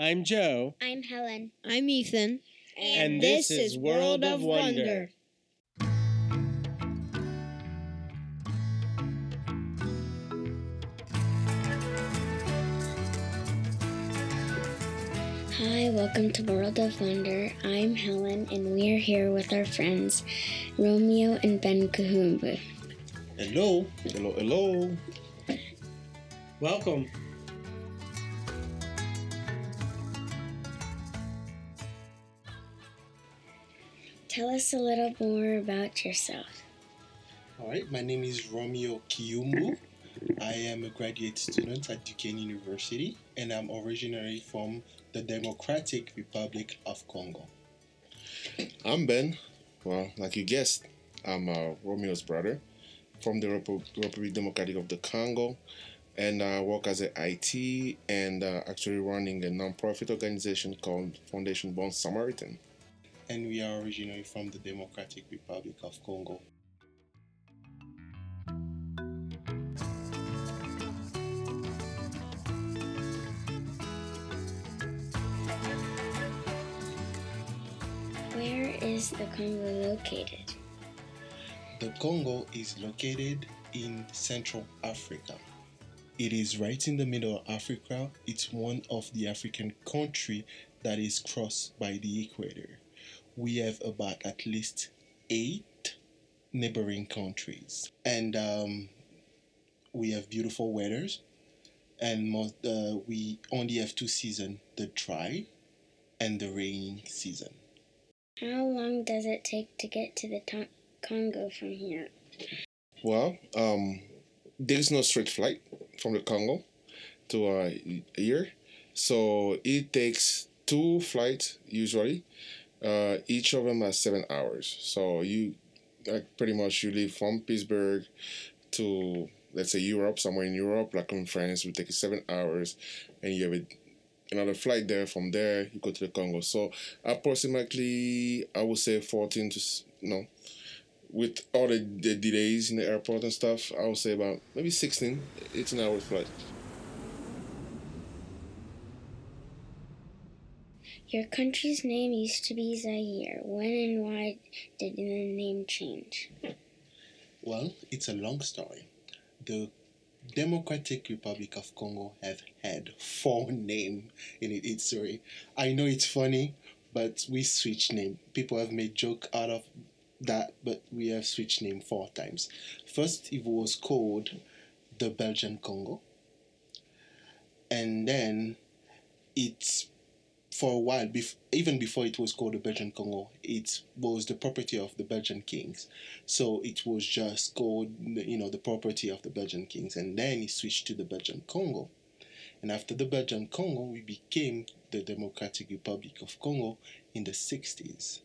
I'm Joe. I'm Helen. I'm Ethan. And this is World of Wonder. Hi, welcome to World of Wonder. I'm Helen, and we are here with our friends Romeo and Ben Kahumbu. Hello, hello, hello. Welcome. Tell us a little more about yourself. All right, my name is Romeo Kiyumbu. I am a graduate student at Duquesne University, and I'm originally from the Democratic Republic of Congo. I'm Ben. Well, like you guessed, I'm uh, Romeo's brother from the Repu- Republic Democratic of the Congo, and I work as an IT and uh, actually running a non-profit organization called Foundation Bon Samaritan. And we are originally from the Democratic Republic of Congo. Where is the Congo located? The Congo is located in Central Africa. It is right in the middle of Africa. It's one of the African country that is crossed by the equator. We have about at least eight neighboring countries, and um, we have beautiful weathers. And most, uh, we only have two seasons: the dry and the rainy season. How long does it take to get to the to- Congo from here? Well, um, there's no straight flight from the Congo to uh, here, so it takes two flights usually. Uh, each of them has seven hours. So you, like, pretty much you leave from Pittsburgh to let's say Europe, somewhere in Europe, like in France, would take you seven hours, and you have a, another flight there. From there, you go to the Congo. So approximately, I would say fourteen to s- no with all the, the delays in the airport and stuff, I would say about maybe 16, 18 hours flight. Your country's name used to be Zaire. When and why did the name change? Well, it's a long story. The Democratic Republic of Congo have had four names in its history. I know it's funny, but we switch name. People have made joke out of that, but we have switched name four times. First, it was called the Belgian Congo, and then it's for a while, bef- even before it was called the Belgian Congo, it was the property of the Belgian kings. So it was just called, you know, the property of the Belgian kings, and then it switched to the Belgian Congo. And after the Belgian Congo, we became the Democratic Republic of Congo in the 60s.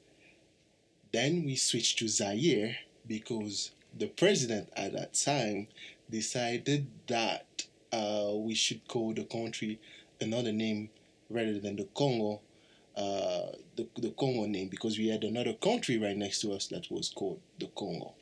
Then we switched to Zaire because the president at that time decided that uh, we should call the country another name rather than the Congo, uh, the, the Congo name, because we had another country right next to us that was called the Congo.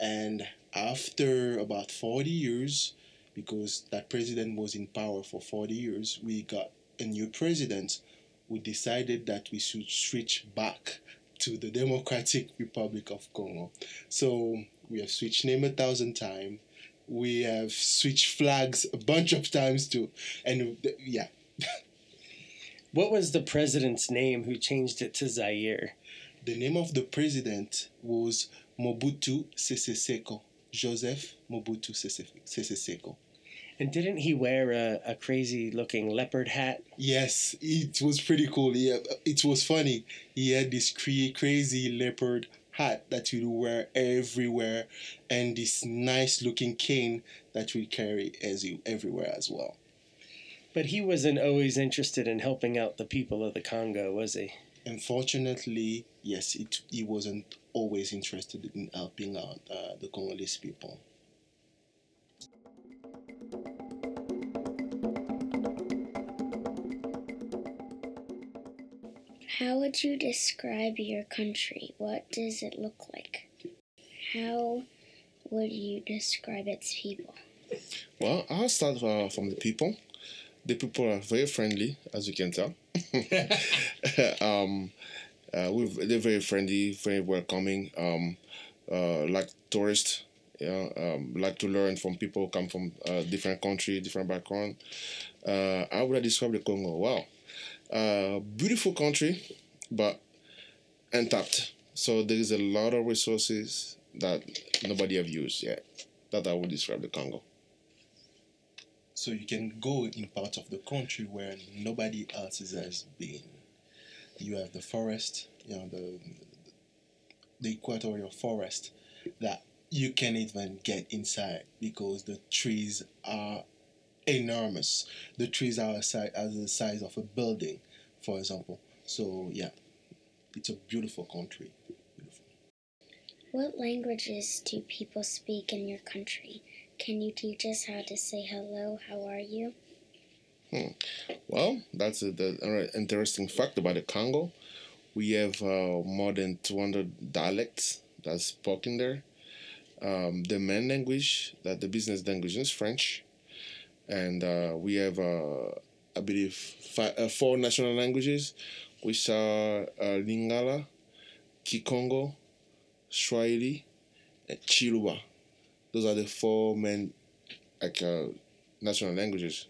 And after about 40 years, because that president was in power for 40 years, we got a new president who decided that we should switch back to the Democratic Republic of Congo. So we have switched name a thousand times. We have switched flags a bunch of times too. And yeah, What was the president's name who changed it to Zaire? the name of the president was Mobutu Sese Seko. Joseph Mobutu Sese Seko. And didn't he wear a, a crazy looking leopard hat? Yes, it was pretty cool. Yeah, uh, it was funny. He had this cra- crazy leopard hat that he would wear everywhere, and this nice looking cane that we carry as he, everywhere as well. But he wasn't always interested in helping out the people of the Congo, was he? Unfortunately, yes, it he wasn't always interested in helping out uh, the Congolese people. How would you describe your country? What does it look like? How would you describe its people? Well, I'll start uh, from the people. The people are very friendly, as you can tell. um, uh, they're very friendly, very welcoming. Um, uh, like tourists, yeah, um, like to learn from people who come from uh, different country, different background. Uh, how would I describe the Congo? Wow, uh, beautiful country, but untapped. So there is a lot of resources that nobody have used yet. That I would describe the Congo. So you can go in parts of the country where nobody else has been. You have the forest, you know, the the equatorial forest that you can't even get inside because the trees are enormous. The trees are as the size of a building, for example. So yeah, it's a beautiful country. Beautiful. What languages do people speak in your country? Can you teach us how to say hello? How are you? Hmm. Well, that's an interesting fact about the Congo. We have uh, more than 200 dialects that's spoken there. Um, the main language, that the business language is French, and uh, we have, uh, I believe, five, uh, four national languages, which are uh, Lingala, Kikongo, Swahili, and Chiluba. Those are the four main like uh, national languages.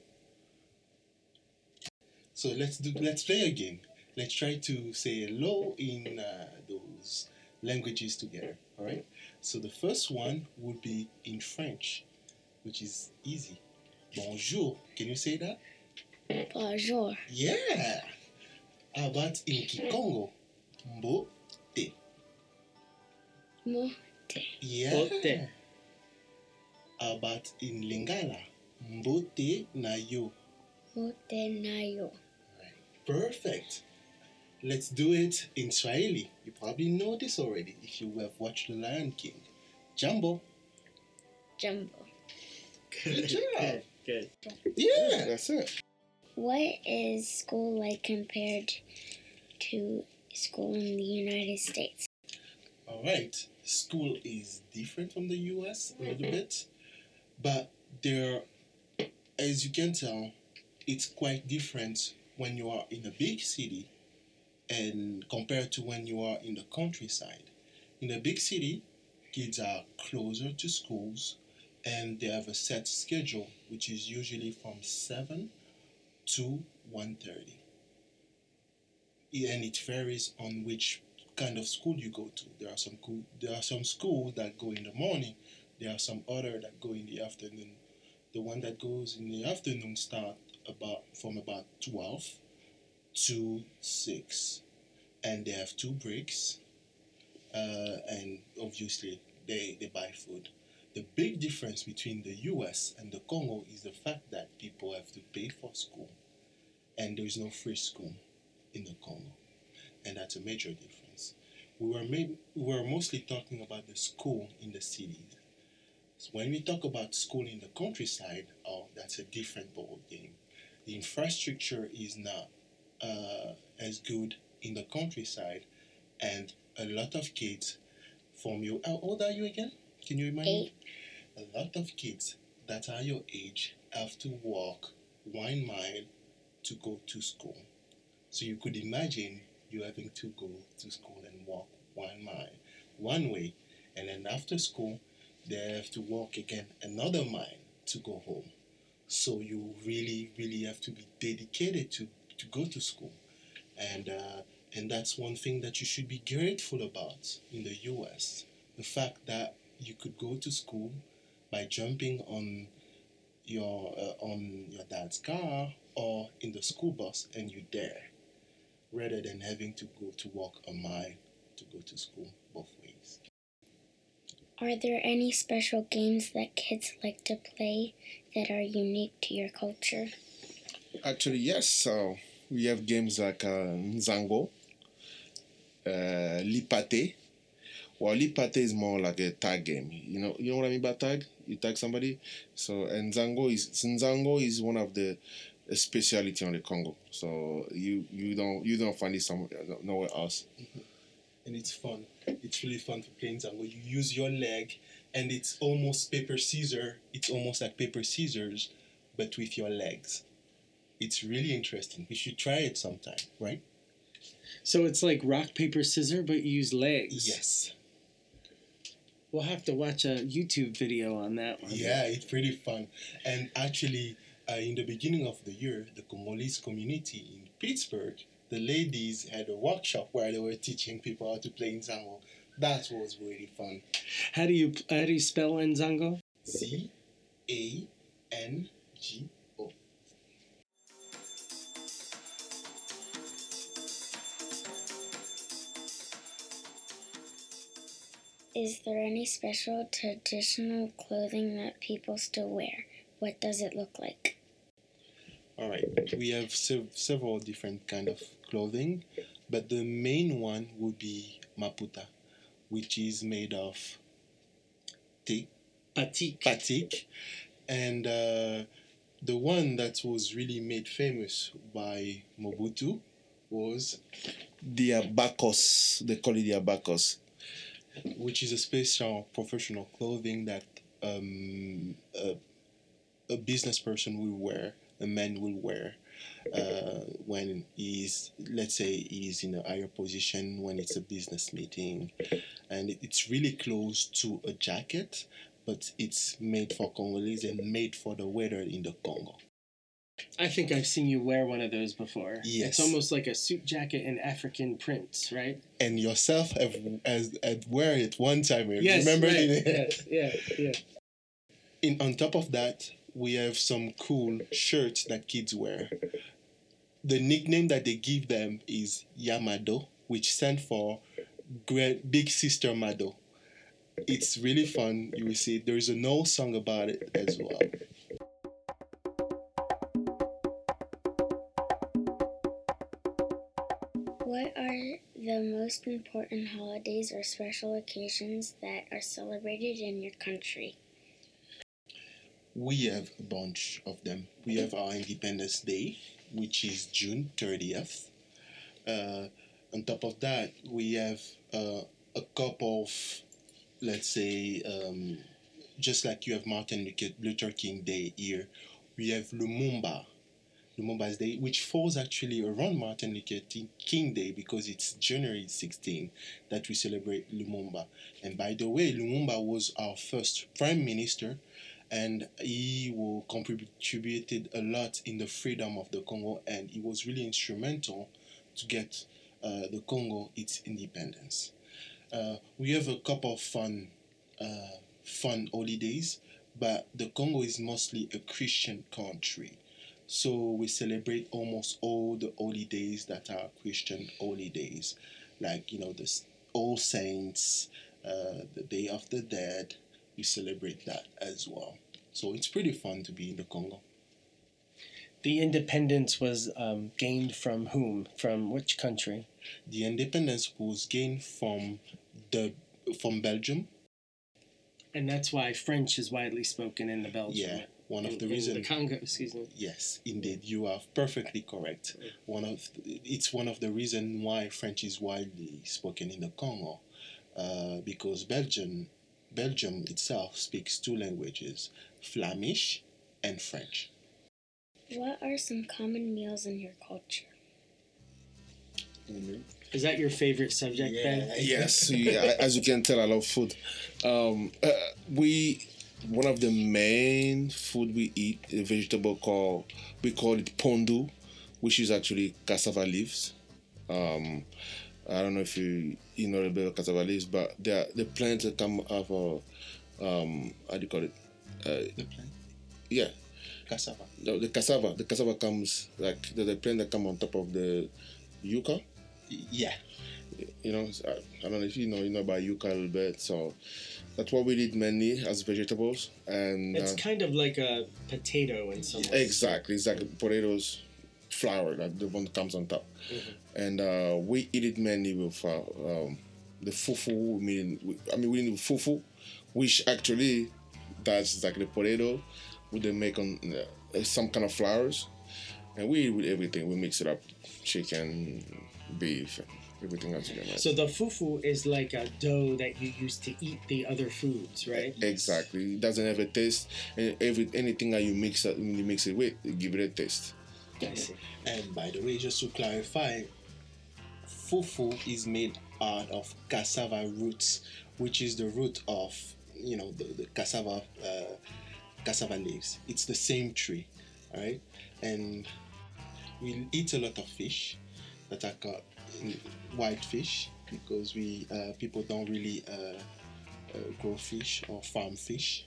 So let's do let's play a game. Let's try to say hello in uh, those languages together. All right. So the first one would be in French, which is easy. Bonjour. Can you say that? Bonjour. Yeah. How about in Kikongo? Mbo te. Mo Yeah. Mbote. How Uh, about in Lingala? Mbote na yo. Mote nayo. Perfect. Let's do it in Swahili. You probably know this already if you have watched The Lion King. Jumbo. Jumbo. Good job. Good. Good. Yeah. That's it. What is school like compared to school in the United States? All right. School is different from the US a little mm-hmm. bit, but there, as you can tell, it's quite different when you are in a big city and compared to when you are in the countryside. In a big city, kids are closer to schools and they have a set schedule which is usually from 7 to 1.30 and it varies on which kind of school you go to there are some cool, there are some schools that go in the morning there are some other that go in the afternoon. The one that goes in the afternoon start about from about 12 to 6 and they have two breaks uh, and obviously they, they buy food. The big difference between the US and the Congo is the fact that people have to pay for school. And there is no free school in the Congo. And that's a major difference. We were maybe, we were mostly talking about the school in the cities so when we talk about school in the countryside oh that's a different ball game the infrastructure is not uh, as good in the countryside and a lot of kids from you how old are you again? Can you remind me? A lot of kids that are your age have to walk one mile to go to school. So you could imagine you having to go to school and walk one mile one way and then after school they have to walk again another mile to go home. So you really really have to be dedicated to to go to school. And uh, and that's one thing that you should be grateful about in the US the fact that you could go to school by jumping on your uh, on your dad's car or in the school bus and you're there rather than having to go to walk a mile to go to school Are there any special games that kids like to play that are unique to your culture? Actually, yes. So we have games like uh, Nzango, uh, Lipate. Well, Lipate is more like a tag game. You know, you know what I mean by tag? You tag somebody. So and Nzango is Nzango is one of the speciality on the Congo. So you you don't you don't find it somewhere nowhere else. And it's fun. It's really fun to play Nzango. You use your leg, and it's almost paper scissor. It's almost like paper scissors, but with your legs. It's really interesting. You should try it sometime, right? So it's like rock paper scissors, but you use legs. Yes. We'll have to watch a YouTube video on that one. Yeah, it's pretty fun. And actually, uh, in the beginning of the year, the Congolese community in Pittsburgh, the ladies had a workshop where they were teaching people how to play Nzango. That was really fun. How do you how do you spell Nzango? C A N G O. Is there any special traditional clothing that people still wear? What does it look like? All right, we have sev- several different kind of clothing, but the main one would be maputa, which is made of tea, Batik. batik, and uh, the one that was really made famous by Mobutu was, The abacost, they call it the abacost. which is a special professional clothing that um, a, a business person will wear, a man will wear. Uh, when he's, let's say, he's in a higher position when it's a business meeting, and it's really close to a jacket, but it's made for Congolese and made for the weather in the Congo. I think I've seen you wear one of those before. Yes. It's almost like a suit jacket in African prints, right? And yourself have has had wear it one time. Yes. remember? right. yes. Yeah. Yeah. In on top of that, we have some cool shirts that kids wear. The nickname that they give them is Yamado, which stands for Great Big Sister Mado. It's really fun. You will see there is an old song about it as well. What are the most important holidays or special occasions that are celebrated in your country? We have a bunch of them. We have our Independence Day, which is June 30th. Uh, on top of that, we have uh, a couple of, let's say, um, just like you have Martin Luther- King Day here, we have Lumumba, Lumumba's Day, which falls actually around Martin Luther King Day because it's January 16 that we celebrate Lumumba. And by the way, Lumumba was our first prime minister and he will contributed a lot in the freedom of the Congo, and he was really instrumental to get uh, the Congo its independence. Uh, we have a couple of fun, uh, fun holidays, but the Congo is mostly a Christian country, so we celebrate almost all the holidays that are Christian holidays, like you know the All Saints, uh, the Day of the Dead. We celebrate that as well. So it's pretty fun to be in the Congo. The independence was um, gained from whom? From which country? The independence was gained from the from Belgium. And that's why French is widely spoken in the Belgium. Yeah, one in, of the in reasons. the Congo, excuse me. Yes, indeed, you are perfectly correct. One of it's one of the reasons why French is widely spoken in the Congo, uh, because Belgium, Belgium itself speaks two languages, Flemish and French. What are some common meals in your culture? Is that your favorite subject, Ben? Yes, yeah, as you can tell, I love food. Um, uh, we one of the main food we eat a vegetable called we call it pondu, which is actually cassava leaves. Um, I don't know if you you know about cassava leaves, but are the plants that come out of um, how do you call it? Uh, The plant, yeah, cassava. the, the cassava. The cassava comes like the, the plant that come on top of the yucca. Yeah, you know, I, I don't know if you know you know about yucca a little bit. So that's what we eat mainly as vegetables, and It's uh, kind of like a potato in some exactly, exactly potatoes, flour, that the one that comes on top, Mm-hmm. and uh, we eat it mainly with uh, um, the fufu. I mean, we, I mean, we need fufu, which actually that's like the potato, we they make on uh, some kind of flours, and we eat with everything. We mix it up, chicken, beef, everything else. So the fufu is like a dough that you use to eat the other foods, right? Exactly. It doesn't have a taste. And every anything that you mix you mix it with, give it a taste. I see. And by the way, just to clarify, fufu is made out of cassava roots, which is the root of you know the, the cassava uh, cassava leaves. It's the same tree, right? And we eat a lot of fish that are mm, white fish because we uh, people don't really uh, uh, grow fish or farm fish.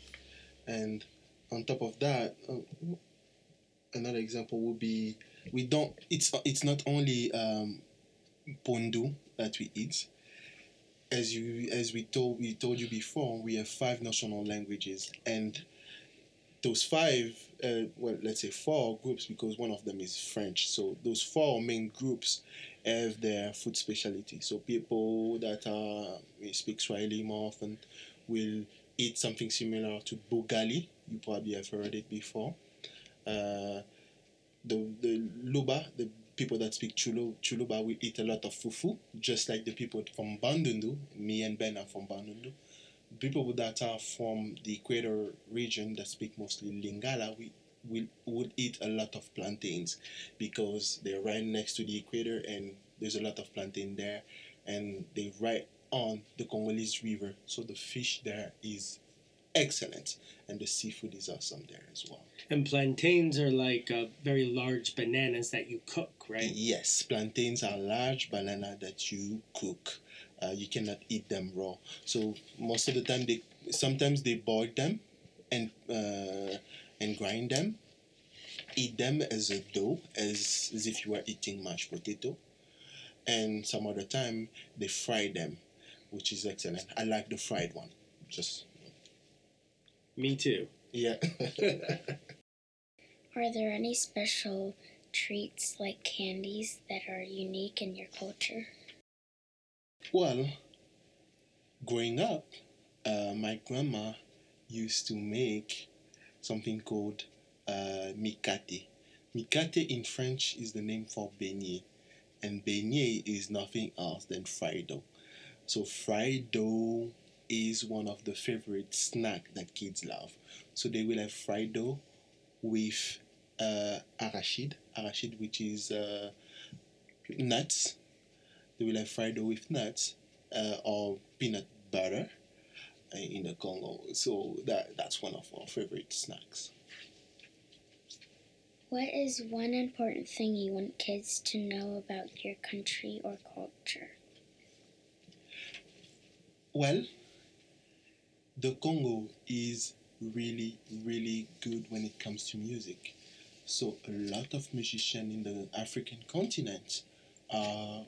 And on top of that, uh, another example would be we don't. It's it's not only um, pondu that we eat. As you as we told we told you before, we have five national languages, and those five, uh, well, let's say four groups because one of them is French. So those four main groups have their food specialty. So people that are speak Swahili more often will eat something similar to bugali. You probably have heard it before. Uh, the the Luba, the people that speak Chulo, Chuluba will eat a lot of fufu, just like the people from Bandundu. Me and Ben are from Bandundu. People that are from the equator region that speak mostly Lingala, we will would eat a lot of plantains because they're right next to the equator and there's a lot of plantain there and they're right on the Congolese river. So the fish there is excellent and the seafood is awesome there as well. And plantains are like uh, very large bananas that you cook, right? Yes, plantains are large banana that you cook. Uh, you cannot eat them raw. So most of the time they sometimes they boil them and uh, and grind them. Eat them as a dough, as, as if you were eating mashed potato. And some other time they fry them, which is excellent. I like the fried one. Just Me too. yeah. Are there any special treats like candies that are unique in your culture? Well, growing up, uh, my grandma used to make something called uh, mikate. Mikate in French is the name for beignet, and beignet is nothing else than fried dough. So fried dough is one of the favorite snack that kids love. So they will have fried dough with uh, arachide, arachide which is uh, nuts. They will have fried dough with nuts uh, or peanut butter uh, in the Congo. So that that's one of our favorite snacks. What is one important thing you want kids to know about your country or culture? Well, the Congo is really, really good when it comes to music. So a lot of musicians in the African continent are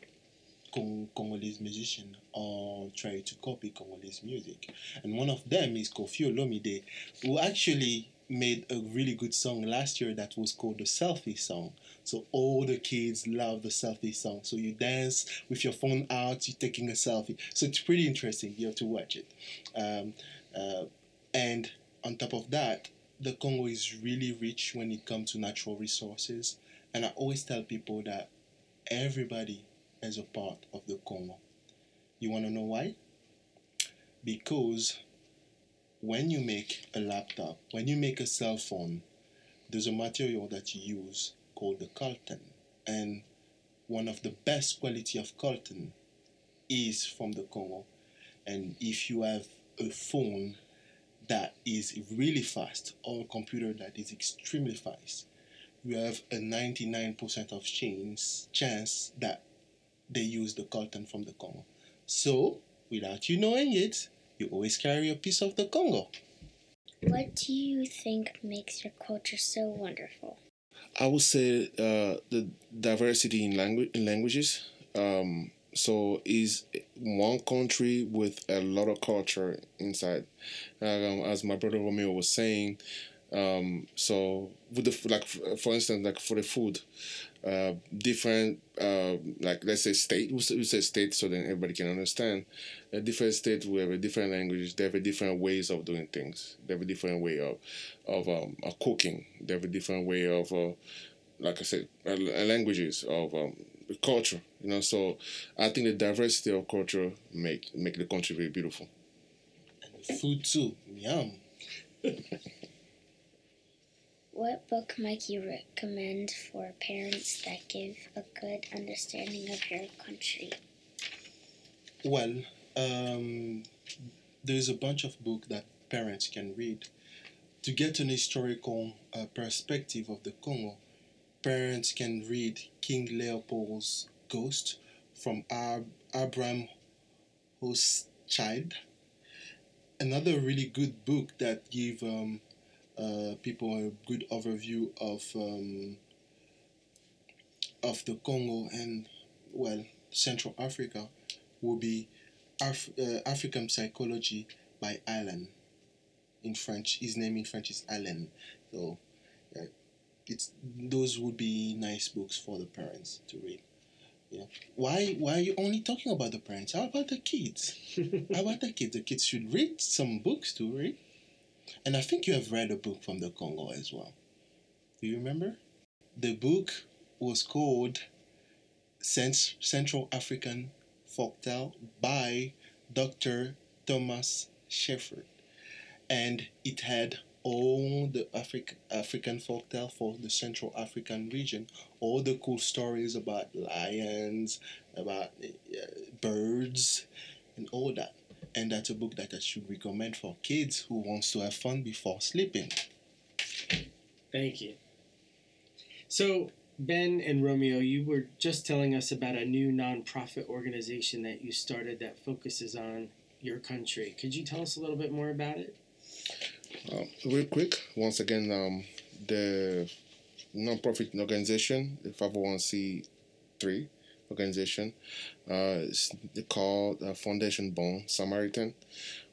Cong- Congolese musicians or try to copy Congolese music. And one of them is Koffi Olomide, who actually made a really good song last year that was called the Selfie Song. So all the kids love the selfie song. So you dance with your phone out, you're taking a selfie. So it's pretty interesting. You have to watch it. Um, uh, and on top of that, the Congo is really rich when it comes to natural resources. And I always tell people that everybody is a part of the Congo. You want to know why? Because when you make a laptop, when you make a cell phone, there's a material that you use called the coltan. And one of the best quality of coltan is from the Congo. And if you have a phone that is really fast or a computer that is extremely fast, you have a 99% of chance, chance that they use the coltan from the Congo. So, without you knowing it, you always carry a piece of the Congo. What do you think makes your culture so wonderful? I would say uh, the diversity in language in languages. Um, so is one country with a lot of culture inside. Um, as my brother Romeo was saying, um, so with the like for instance like for the food, uh, different uh, like let's say state we say, state so then everybody can understand. A different state we have a different language. They have a different ways of doing things. They have a different way of of, um, of cooking. They have a different way of uh, like I said uh, languages of um, culture. You know, so I think the diversity of culture make make the country very beautiful. And the food too. Yum. what book might you recommend for parents that give a good understanding of your country? Well, um, there's a bunch of books that parents can read to get an historical uh, perspective of the Congo. Parents can read King Leopold's Ghost from Ab- Abraham Hochschild. Another really good book that give um, uh, people a good overview of um, of the Congo and well Central Africa will be Af- uh, African Psychology by Alan. In French, his name in French is Alan. So, it's those would be nice books for the parents to read. Yeah. Why? Why are you only talking about the parents? How about the kids? How about the kids? The kids should read some books too, right? And I think you have read a book from the Congo as well. Do you remember? The book was called Cent- Central African Folktale by Dr. Thomas Shepard. And it had all the Afri- African folktale for the Central African region, all the cool stories about lions, about uh, birds, and all that. And that's a book that I should recommend for kids who wants to have fun before sleeping. Thank you. So, Ben and Romeo, you were just telling us about a new nonprofit organization that you started that focuses on your country. Could you tell us a little bit more about it? Um, real quick, once again, um, the non-profit organization, the 501c3 organization, uh, is called uh, Foundation Bon Samaritan,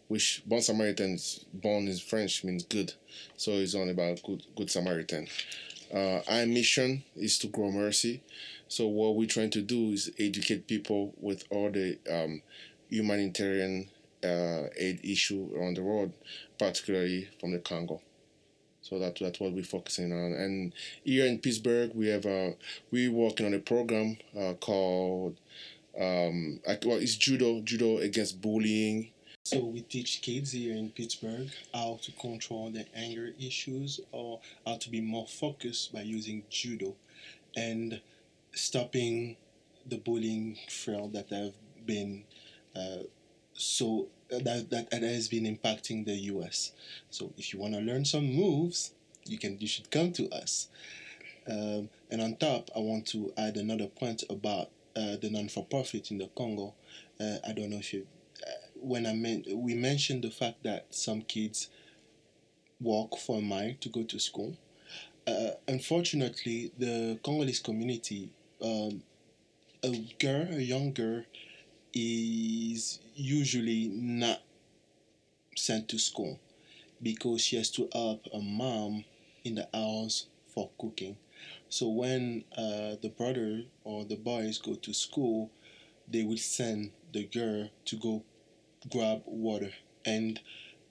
which Bon Samaritan, is, bon is French, means good. So it's only about good, good Samaritan. Uh, our mission is to grow mercy. So what we're trying to do is educate people with all the um, humanitarian uh, aid issue around the world, particularly from the Congo. So that, that's what we're focusing on. And here in Pittsburgh, we have a, we're working on a program uh, called um, well, it's judo, judo against bullying. So we teach kids here in Pittsburgh how to control their anger issues or how to be more focused by using judo and stopping the bullying trail that have been uh, so that, that that has been impacting the US. So if you want to learn some moves, you can you should come to us. Um, and on top, I want to add another point about uh, the non-for-profit in the Congo. Uh, I don't know if you uh, when I meant we mentioned the fact that some kids walk for a mile to go to school. Uh, unfortunately, the Congolese community, um, a girl, a young girl, is usually not sent to school because she has to help a mom in the house for cooking. So when uh, the brother or the boys go to school, they will send the girl to go grab water. And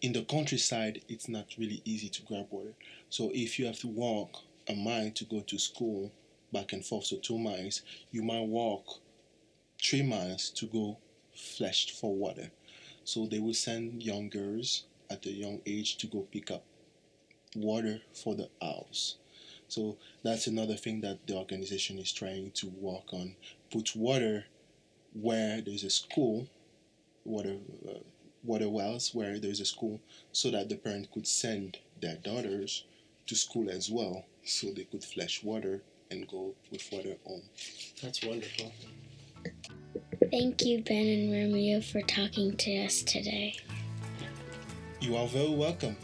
in the countryside, it's not really easy to grab water. So if you have to walk a mile to go to school, back and forth, so two miles, you might walk three miles to go fetch for water. So they will send young girls at a young age to go pick up water for the house. So that's another thing that the organization is trying to work on. Put water where there's a school, water uh, water wells where there's a school, so that the parent could send their daughters to school as well, so they could fetch water and go with water home. That's wonderful. Thank you, Ben and Romeo, for talking to us today. You are very welcome.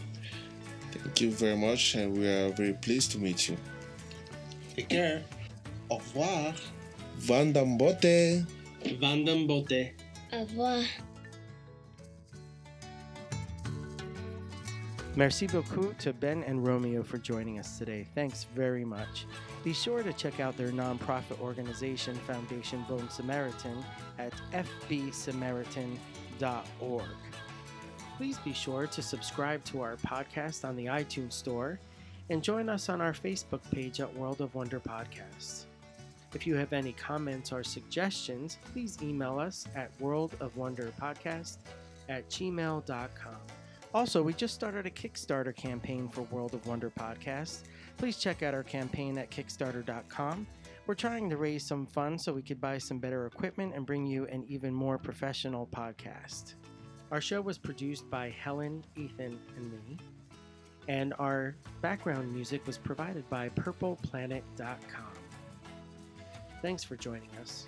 Thank you very much, and we are very pleased to meet you. Take care. Au revoir. Vandambote! Vandambote. Au revoir. Merci beaucoup to Ben and Romeo for joining us today. Thanks very much. Be sure to check out their nonprofit organization, Foundation Bon Samaritan, at fbsamaritan.org. Please be sure to subscribe to our podcast on the iTunes Store and join us on our Facebook page at World of Wonder Podcasts. If you have any comments or suggestions, please email us at worldofwonderpodcast at gmail.com. Also, we just started a Kickstarter campaign for World of Wonder podcast. Please check out our campaign at kickstarter.com. We're trying to raise some funds so we could buy some better equipment and bring you an even more professional podcast. Our show was produced by Helen, Ethan, and me. And our background music was provided by purpleplanet.com. Thanks for joining us.